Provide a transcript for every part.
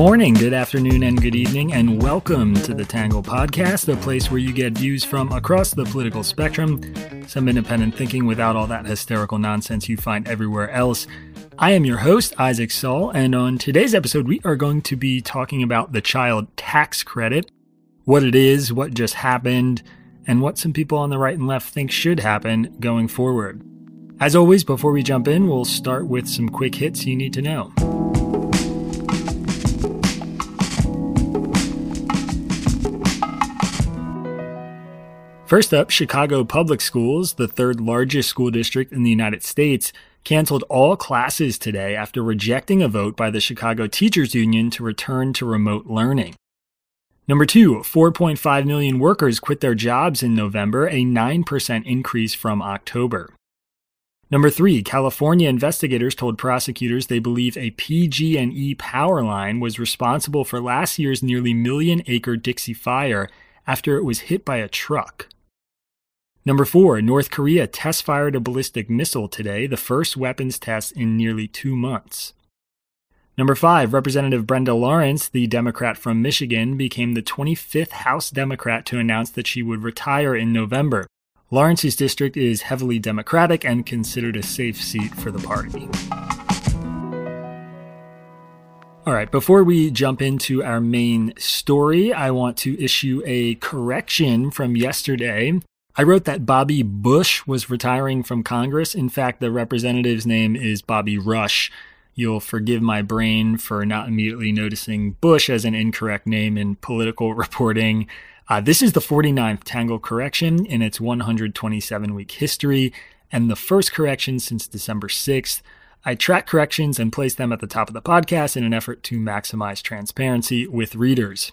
morning, good afternoon, and good evening, and welcome to the Tangle Podcast, a place where you get views from across the political spectrum, some independent thinking without all that hysterical nonsense you find everywhere else. I am your host, Isaac Saul, and on today's episode, we are going to be talking about the child tax credit, what it is, what just happened, and what some people on the right and left think should happen going forward. As always, before we jump in, we'll start with some quick hits you need to know. First up, Chicago Public Schools, the third largest school district in the United States, canceled all classes today after rejecting a vote by the Chicago Teachers Union to return to remote learning. Number two, 4.5 million workers quit their jobs in November, a 9% increase from October. Number three, California investigators told prosecutors they believe a PG&E power line was responsible for last year's nearly million acre Dixie Fire after it was hit by a truck. Number four, North Korea test fired a ballistic missile today, the first weapons test in nearly two months. Number five, Representative Brenda Lawrence, the Democrat from Michigan, became the 25th House Democrat to announce that she would retire in November. Lawrence's district is heavily Democratic and considered a safe seat for the party. All right, before we jump into our main story, I want to issue a correction from yesterday. I wrote that Bobby Bush was retiring from Congress. In fact, the representative's name is Bobby Rush. You'll forgive my brain for not immediately noticing Bush as an incorrect name in political reporting. Uh, this is the 49th Tangle correction in its 127 week history, and the first correction since December 6th. I track corrections and place them at the top of the podcast in an effort to maximize transparency with readers.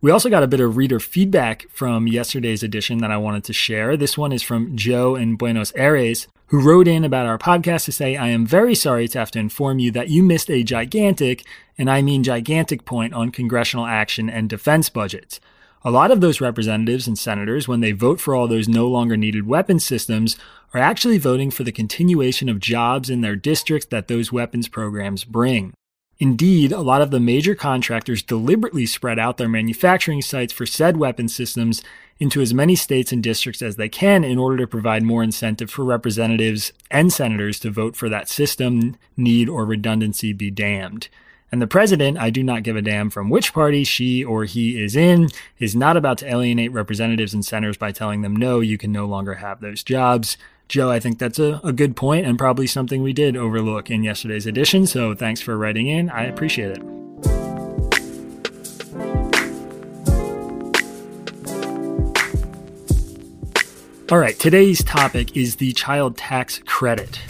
We also got a bit of reader feedback from yesterday's edition that I wanted to share. This one is from Joe in Buenos Aires, who wrote in about our podcast to say, I am very sorry to have to inform you that you missed a gigantic, and I mean gigantic point on congressional action and defense budgets. A lot of those representatives and senators, when they vote for all those no longer needed weapons systems, are actually voting for the continuation of jobs in their districts that those weapons programs bring. Indeed, a lot of the major contractors deliberately spread out their manufacturing sites for said weapon systems into as many states and districts as they can in order to provide more incentive for representatives and senators to vote for that system, need, or redundancy be damned. And the president, I do not give a damn from which party she or he is in, is not about to alienate representatives and senators by telling them, no, you can no longer have those jobs. Joe, I think that's a, a good point and probably something we did overlook in yesterday's edition. So thanks for writing in. I appreciate it. All right, today's topic is the child tax credit.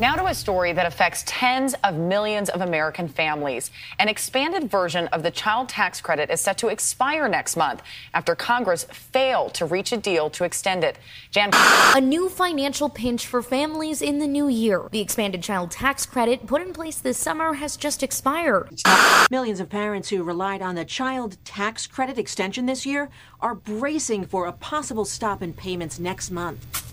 Now to a story that affects tens of millions of American families. An expanded version of the child tax credit is set to expire next month after Congress failed to reach a deal to extend it. Jan. A new financial pinch for families in the new year. The expanded child tax credit put in place this summer has just expired. Millions of parents who relied on the child tax credit extension this year are bracing for a possible stop in payments next month.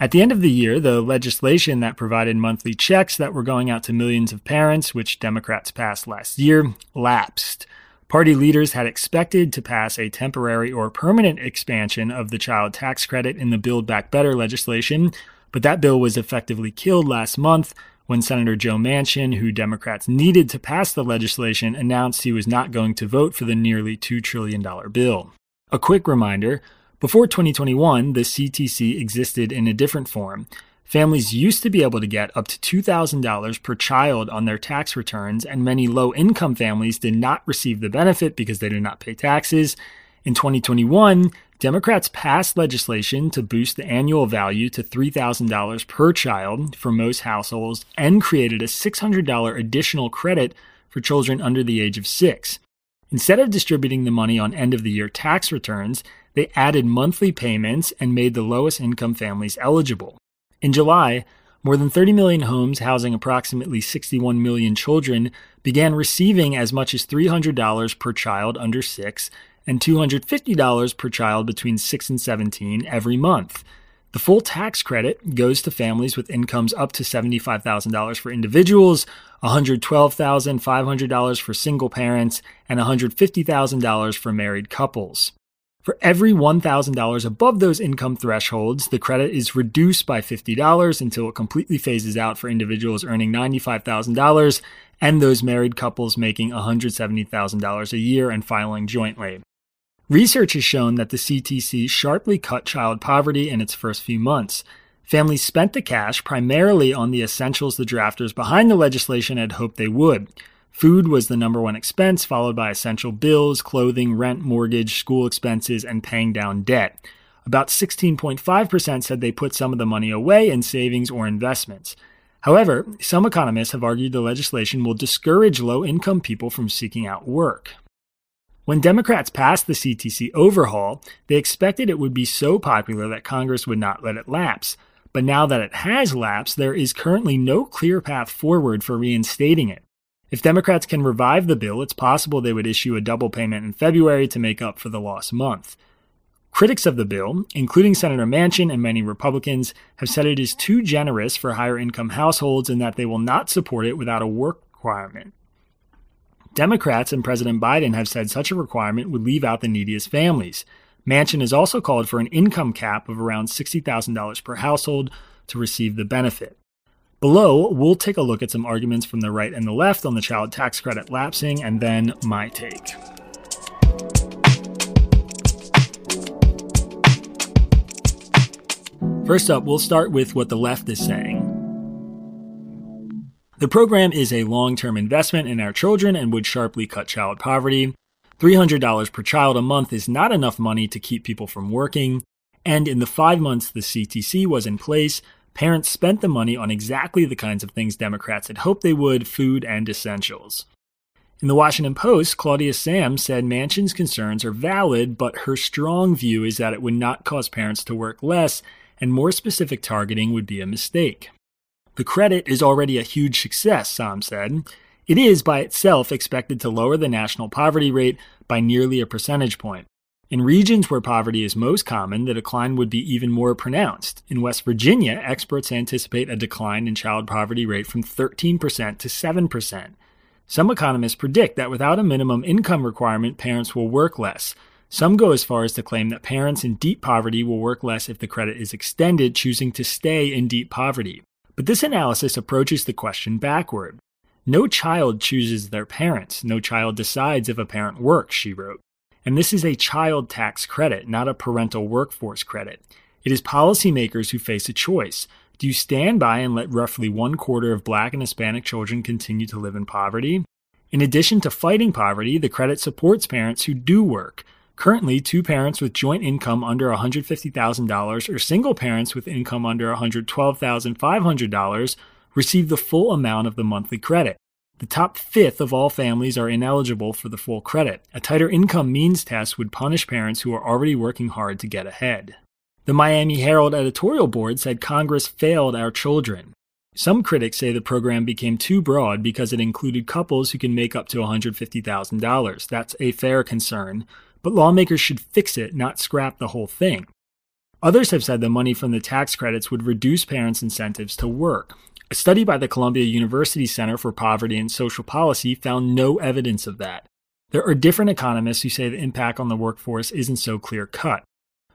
At the end of the year, the legislation that provided monthly checks that were going out to millions of parents, which Democrats passed last year, lapsed. Party leaders had expected to pass a temporary or permanent expansion of the child tax credit in the Build Back Better legislation, but that bill was effectively killed last month when Senator Joe Manchin, who Democrats needed to pass the legislation, announced he was not going to vote for the nearly $2 trillion bill. A quick reminder before 2021, the CTC existed in a different form. Families used to be able to get up to $2,000 per child on their tax returns, and many low income families did not receive the benefit because they did not pay taxes. In 2021, Democrats passed legislation to boost the annual value to $3,000 per child for most households and created a $600 additional credit for children under the age of six. Instead of distributing the money on end of the year tax returns, they added monthly payments and made the lowest income families eligible. In July, More than 30 million homes housing approximately 61 million children began receiving as much as $300 per child under 6 and $250 per child between 6 and 17 every month. The full tax credit goes to families with incomes up to $75,000 for individuals, $112,500 for single parents, and $150,000 for married couples. For every $1,000 above those income thresholds, the credit is reduced by $50 until it completely phases out for individuals earning $95,000 and those married couples making $170,000 a year and filing jointly. Research has shown that the CTC sharply cut child poverty in its first few months. Families spent the cash primarily on the essentials the drafters behind the legislation had hoped they would Food was the number one expense, followed by essential bills, clothing, rent, mortgage, school expenses, and paying down debt. About 16.5% said they put some of the money away in savings or investments. However, some economists have argued the legislation will discourage low income people from seeking out work. When Democrats passed the CTC overhaul, they expected it would be so popular that Congress would not let it lapse. But now that it has lapsed, there is currently no clear path forward for reinstating it. If Democrats can revive the bill, it's possible they would issue a double payment in February to make up for the lost month. Critics of the bill, including Senator Manchin and many Republicans, have said it is too generous for higher income households and that they will not support it without a work requirement. Democrats and President Biden have said such a requirement would leave out the neediest families. Manchin has also called for an income cap of around $60,000 per household to receive the benefit. Below, we'll take a look at some arguments from the right and the left on the child tax credit lapsing, and then my take. First up, we'll start with what the left is saying. The program is a long term investment in our children and would sharply cut child poverty. $300 per child a month is not enough money to keep people from working. And in the five months the CTC was in place, Parents spent the money on exactly the kinds of things Democrats had hoped they would food and essentials. In the Washington Post, Claudia Sahm said Manchin's concerns are valid, but her strong view is that it would not cause parents to work less, and more specific targeting would be a mistake. The credit is already a huge success, Sahm said. It is by itself expected to lower the national poverty rate by nearly a percentage point. In regions where poverty is most common, the decline would be even more pronounced. In West Virginia, experts anticipate a decline in child poverty rate from 13% to 7%. Some economists predict that without a minimum income requirement, parents will work less. Some go as far as to claim that parents in deep poverty will work less if the credit is extended, choosing to stay in deep poverty. But this analysis approaches the question backward. No child chooses their parents. No child decides if a parent works, she wrote. And this is a child tax credit, not a parental workforce credit. It is policymakers who face a choice. Do you stand by and let roughly one quarter of black and Hispanic children continue to live in poverty? In addition to fighting poverty, the credit supports parents who do work. Currently, two parents with joint income under $150,000 or single parents with income under $112,500 receive the full amount of the monthly credit. The top fifth of all families are ineligible for the full credit. A tighter income means test would punish parents who are already working hard to get ahead. The Miami Herald editorial board said Congress failed our children. Some critics say the program became too broad because it included couples who can make up to $150,000. That's a fair concern, but lawmakers should fix it, not scrap the whole thing. Others have said the money from the tax credits would reduce parents' incentives to work. A study by the Columbia University Center for Poverty and Social Policy found no evidence of that. There are different economists who say the impact on the workforce isn't so clear cut.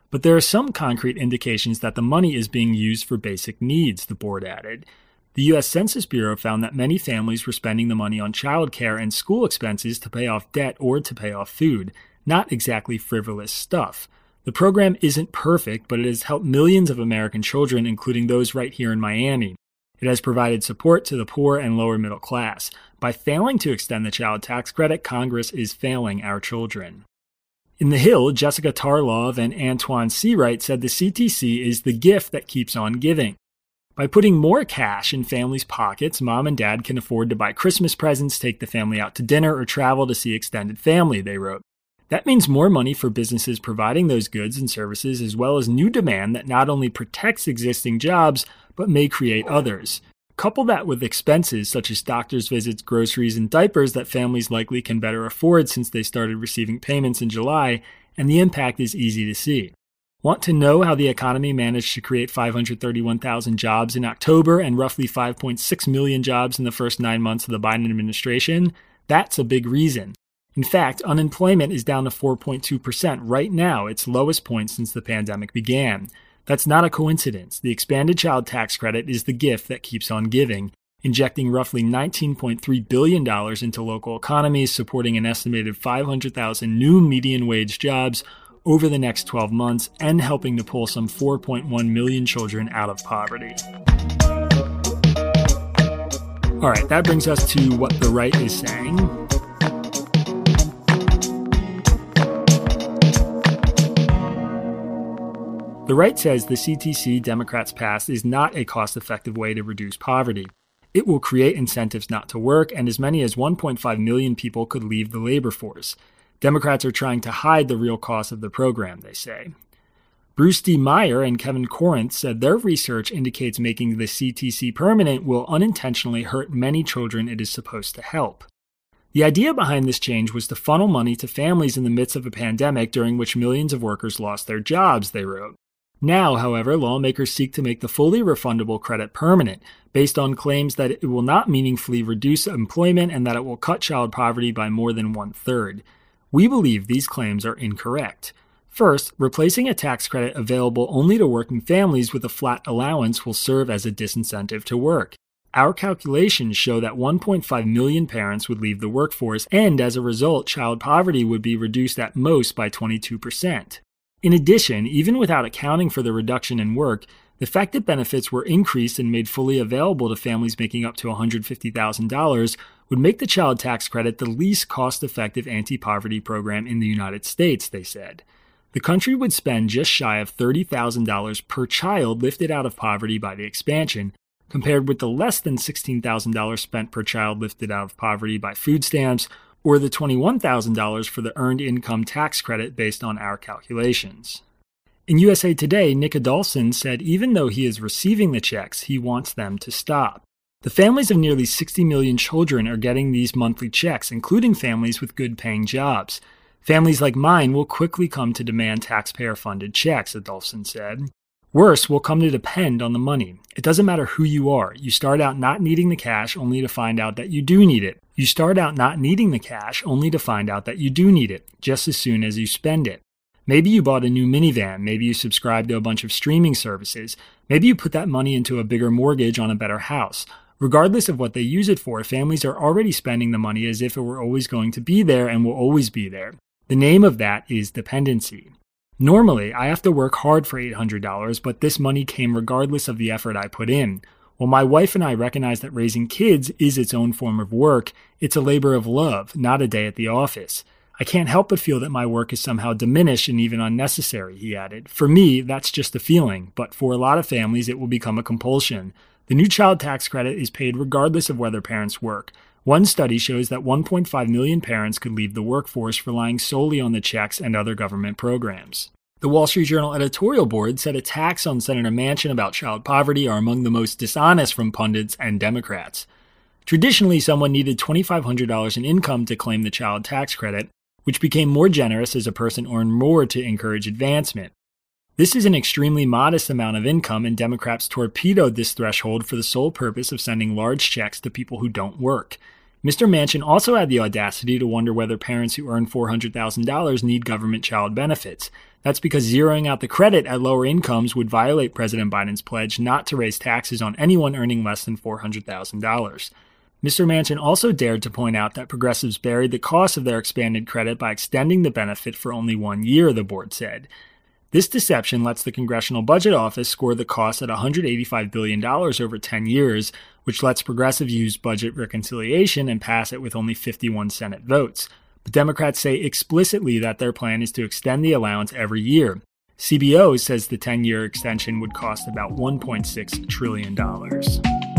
But there are some concrete indications that the money is being used for basic needs, the board added. The U.S. Census Bureau found that many families were spending the money on childcare and school expenses to pay off debt or to pay off food, not exactly frivolous stuff. The program isn't perfect, but it has helped millions of American children, including those right here in Miami. It has provided support to the poor and lower middle class. By failing to extend the child tax credit, Congress is failing our children. In The Hill, Jessica Tarlov and Antoine Seawright said the CTC is the gift that keeps on giving. By putting more cash in families' pockets, mom and dad can afford to buy Christmas presents, take the family out to dinner, or travel to see extended family, they wrote. That means more money for businesses providing those goods and services, as well as new demand that not only protects existing jobs, but may create others. Couple that with expenses such as doctor's visits, groceries, and diapers that families likely can better afford since they started receiving payments in July, and the impact is easy to see. Want to know how the economy managed to create 531,000 jobs in October and roughly 5.6 million jobs in the first nine months of the Biden administration? That's a big reason. In fact, unemployment is down to 4.2% right now, its lowest point since the pandemic began. That's not a coincidence. The expanded child tax credit is the gift that keeps on giving, injecting roughly $19.3 billion into local economies, supporting an estimated 500,000 new median wage jobs over the next 12 months, and helping to pull some 4.1 million children out of poverty. All right, that brings us to what the right is saying. The right says the CTC Democrats passed is not a cost effective way to reduce poverty. It will create incentives not to work, and as many as 1.5 million people could leave the labor force. Democrats are trying to hide the real cost of the program, they say. Bruce D. Meyer and Kevin Corinth said their research indicates making the CTC permanent will unintentionally hurt many children it is supposed to help. The idea behind this change was to funnel money to families in the midst of a pandemic during which millions of workers lost their jobs, they wrote. Now, however, lawmakers seek to make the fully refundable credit permanent, based on claims that it will not meaningfully reduce employment and that it will cut child poverty by more than one third. We believe these claims are incorrect. First, replacing a tax credit available only to working families with a flat allowance will serve as a disincentive to work. Our calculations show that 1.5 million parents would leave the workforce, and as a result, child poverty would be reduced at most by 22%. In addition, even without accounting for the reduction in work, the fact that benefits were increased and made fully available to families making up to $150,000 would make the child tax credit the least cost effective anti poverty program in the United States, they said. The country would spend just shy of $30,000 per child lifted out of poverty by the expansion, compared with the less than $16,000 spent per child lifted out of poverty by food stamps or the $21,000 for the Earned Income Tax Credit based on our calculations. In USA Today, Nick Adolphsen said even though he is receiving the checks, he wants them to stop. The families of nearly 60 million children are getting these monthly checks, including families with good paying jobs. Families like mine will quickly come to demand taxpayer funded checks, Adolphsen said. Worse will come to depend on the money. It doesn't matter who you are. You start out not needing the cash only to find out that you do need it. You start out not needing the cash only to find out that you do need it just as soon as you spend it. Maybe you bought a new minivan. Maybe you subscribed to a bunch of streaming services. Maybe you put that money into a bigger mortgage on a better house. Regardless of what they use it for, families are already spending the money as if it were always going to be there and will always be there. The name of that is dependency. Normally, I have to work hard for $800, but this money came regardless of the effort I put in. While my wife and I recognize that raising kids is its own form of work, it's a labor of love, not a day at the office. I can't help but feel that my work is somehow diminished and even unnecessary, he added. For me, that's just a feeling, but for a lot of families, it will become a compulsion. The new child tax credit is paid regardless of whether parents work. One study shows that 1.5 million parents could leave the workforce relying solely on the checks and other government programs. The Wall Street Journal editorial board said attacks on Senator Manchin about child poverty are among the most dishonest from pundits and Democrats. Traditionally, someone needed $2,500 in income to claim the child tax credit, which became more generous as a person earned more to encourage advancement. This is an extremely modest amount of income, and Democrats torpedoed this threshold for the sole purpose of sending large checks to people who don't work. Mr. Manchin also had the audacity to wonder whether parents who earn $400,000 need government child benefits. That's because zeroing out the credit at lower incomes would violate President Biden's pledge not to raise taxes on anyone earning less than $400,000. Mr. Manchin also dared to point out that progressives buried the cost of their expanded credit by extending the benefit for only one year, the board said. This deception lets the Congressional Budget Office score the cost at $185 billion over 10 years, which lets progressives use budget reconciliation and pass it with only 51 Senate votes. But Democrats say explicitly that their plan is to extend the allowance every year. CBO says the 10 year extension would cost about $1.6 trillion.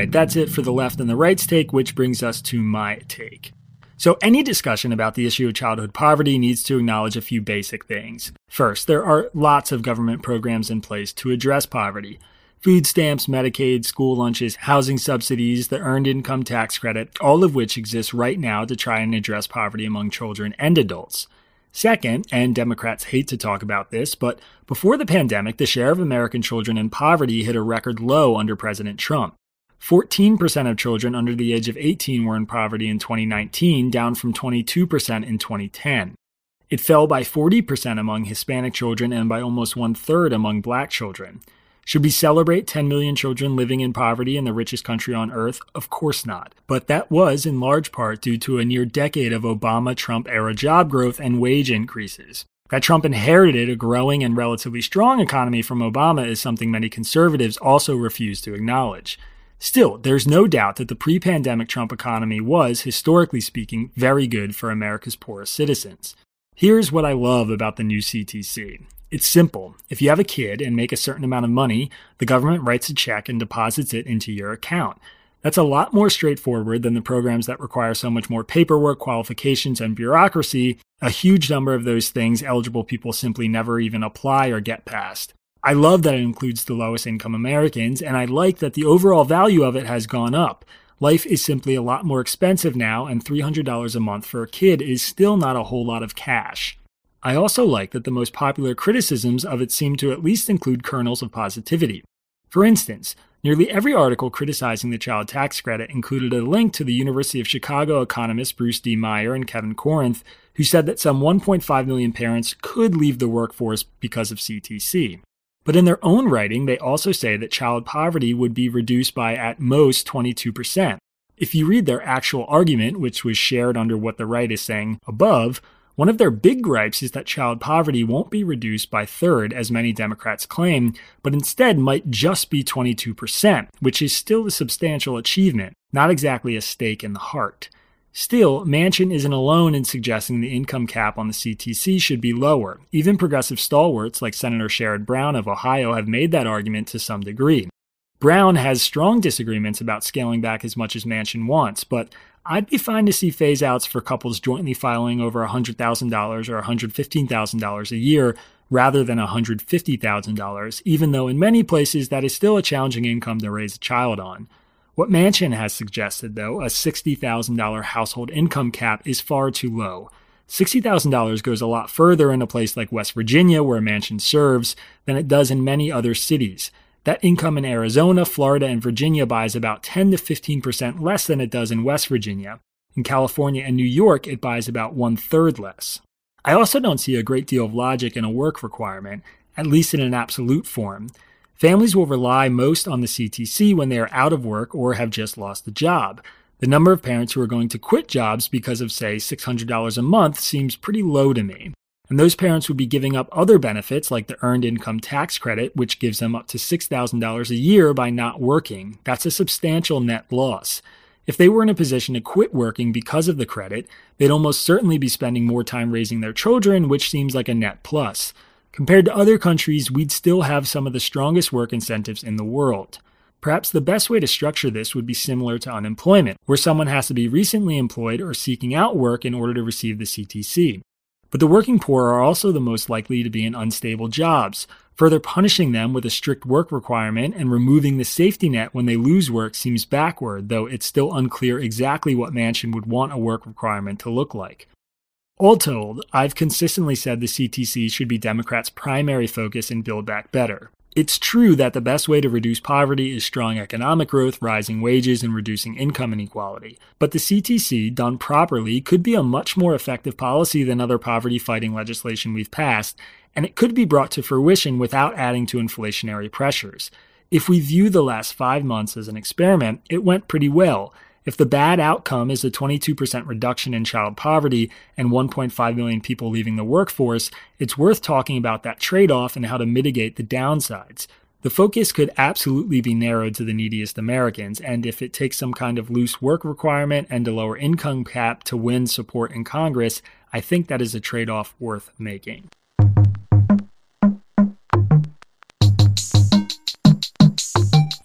Right, that's it for the left and the right's take, which brings us to my take. So, any discussion about the issue of childhood poverty needs to acknowledge a few basic things. First, there are lots of government programs in place to address poverty food stamps, Medicaid, school lunches, housing subsidies, the earned income tax credit, all of which exist right now to try and address poverty among children and adults. Second, and Democrats hate to talk about this, but before the pandemic, the share of American children in poverty hit a record low under President Trump. 14% of children under the age of 18 were in poverty in 2019, down from 22% in 2010. It fell by 40% among Hispanic children and by almost one third among black children. Should we celebrate 10 million children living in poverty in the richest country on earth? Of course not. But that was in large part due to a near decade of Obama Trump era job growth and wage increases. That Trump inherited a growing and relatively strong economy from Obama is something many conservatives also refuse to acknowledge. Still, there's no doubt that the pre pandemic Trump economy was, historically speaking, very good for America's poorest citizens. Here's what I love about the new CTC it's simple. If you have a kid and make a certain amount of money, the government writes a check and deposits it into your account. That's a lot more straightforward than the programs that require so much more paperwork, qualifications, and bureaucracy. A huge number of those things eligible people simply never even apply or get past. I love that it includes the lowest income Americans, and I like that the overall value of it has gone up. Life is simply a lot more expensive now, and $300 a month for a kid is still not a whole lot of cash. I also like that the most popular criticisms of it seem to at least include kernels of positivity. For instance, nearly every article criticizing the child tax credit included a link to the University of Chicago economists Bruce D. Meyer and Kevin Corinth, who said that some 1.5 million parents could leave the workforce because of CTC. But in their own writing, they also say that child poverty would be reduced by at most 22%. If you read their actual argument, which was shared under what the right is saying above, one of their big gripes is that child poverty won't be reduced by third, as many Democrats claim, but instead might just be 22%, which is still a substantial achievement, not exactly a stake in the heart. Still, Manchin isn't alone in suggesting the income cap on the CTC should be lower. Even progressive stalwarts like Senator Sherrod Brown of Ohio have made that argument to some degree. Brown has strong disagreements about scaling back as much as Manchin wants, but I'd be fine to see phase outs for couples jointly filing over $100,000 or $115,000 a year rather than $150,000, even though in many places that is still a challenging income to raise a child on. What Manchin has suggested, though, a $60,000 household income cap, is far too low. $60,000 goes a lot further in a place like West Virginia, where Manchin serves, than it does in many other cities. That income in Arizona, Florida, and Virginia buys about 10 to 15% less than it does in West Virginia. In California and New York, it buys about one third less. I also don't see a great deal of logic in a work requirement, at least in an absolute form. Families will rely most on the CTC when they are out of work or have just lost a job. The number of parents who are going to quit jobs because of, say, $600 a month seems pretty low to me. And those parents would be giving up other benefits like the Earned Income Tax Credit, which gives them up to $6,000 a year by not working. That's a substantial net loss. If they were in a position to quit working because of the credit, they'd almost certainly be spending more time raising their children, which seems like a net plus. Compared to other countries, we'd still have some of the strongest work incentives in the world. Perhaps the best way to structure this would be similar to unemployment, where someone has to be recently employed or seeking out work in order to receive the CTC. But the working poor are also the most likely to be in unstable jobs. Further punishing them with a strict work requirement and removing the safety net when they lose work seems backward, though it's still unclear exactly what Manchin would want a work requirement to look like. All told, I've consistently said the CTC should be Democrats' primary focus in Build Back Better. It's true that the best way to reduce poverty is strong economic growth, rising wages, and reducing income inequality. But the CTC, done properly, could be a much more effective policy than other poverty fighting legislation we've passed, and it could be brought to fruition without adding to inflationary pressures. If we view the last five months as an experiment, it went pretty well. If the bad outcome is a 22% reduction in child poverty and 1.5 million people leaving the workforce, it's worth talking about that trade off and how to mitigate the downsides. The focus could absolutely be narrowed to the neediest Americans, and if it takes some kind of loose work requirement and a lower income cap to win support in Congress, I think that is a trade off worth making.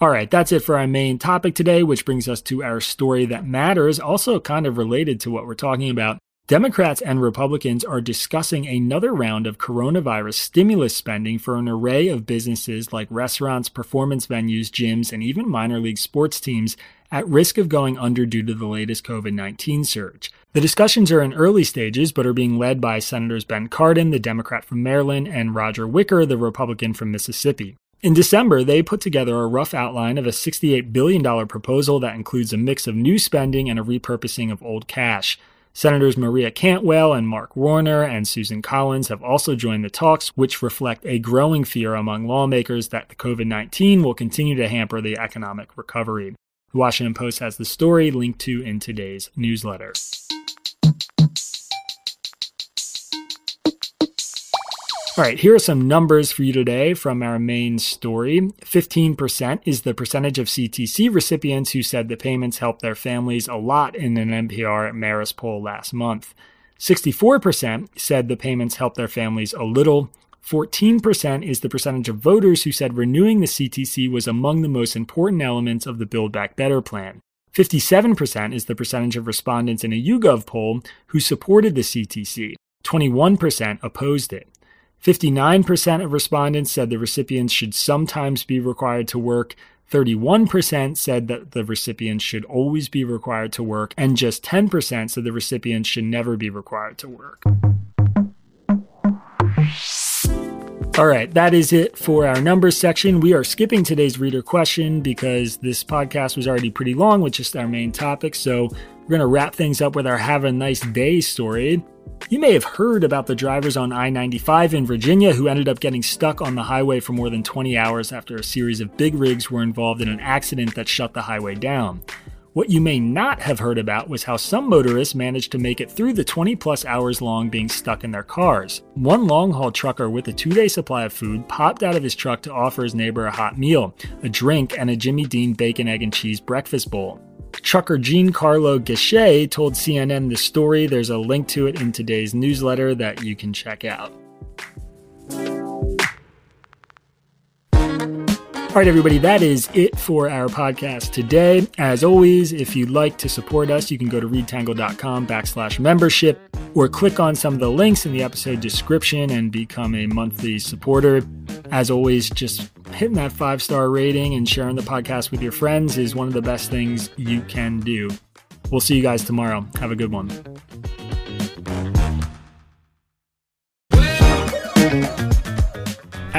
All right, that's it for our main topic today, which brings us to our story that matters, also kind of related to what we're talking about. Democrats and Republicans are discussing another round of coronavirus stimulus spending for an array of businesses like restaurants, performance venues, gyms, and even minor league sports teams at risk of going under due to the latest COVID 19 surge. The discussions are in early stages, but are being led by Senators Ben Cardin, the Democrat from Maryland, and Roger Wicker, the Republican from Mississippi. In December, they put together a rough outline of a $68 billion proposal that includes a mix of new spending and a repurposing of old cash. Senators Maria Cantwell and Mark Warner and Susan Collins have also joined the talks, which reflect a growing fear among lawmakers that the COVID 19 will continue to hamper the economic recovery. The Washington Post has the story linked to in today's newsletter. All right, here are some numbers for you today from our main story. 15% is the percentage of CTC recipients who said the payments helped their families a lot in an NPR Marist poll last month. 64% said the payments helped their families a little. 14% is the percentage of voters who said renewing the CTC was among the most important elements of the Build Back Better plan. 57% is the percentage of respondents in a YouGov poll who supported the CTC. 21% opposed it. 59% of respondents said the recipients should sometimes be required to work. 31% said that the recipients should always be required to work, and just 10% said the recipients should never be required to work. All right, that is it for our numbers section. We are skipping today's reader question because this podcast was already pretty long with just our main topic. So we're going to wrap things up with our Have a Nice Day story. You may have heard about the drivers on I 95 in Virginia who ended up getting stuck on the highway for more than 20 hours after a series of big rigs were involved in an accident that shut the highway down. What you may not have heard about was how some motorists managed to make it through the 20 plus hours long being stuck in their cars. One long haul trucker with a two day supply of food popped out of his truck to offer his neighbor a hot meal, a drink, and a Jimmy Dean bacon, egg, and cheese breakfast bowl. Trucker Giancarlo Gesche told CNN the story. There's a link to it in today's newsletter that you can check out. All right, everybody, that is it for our podcast today. As always, if you'd like to support us, you can go to readtangle.com backslash membership or click on some of the links in the episode description and become a monthly supporter. As always, just hitting that five star rating and sharing the podcast with your friends is one of the best things you can do. We'll see you guys tomorrow. Have a good one.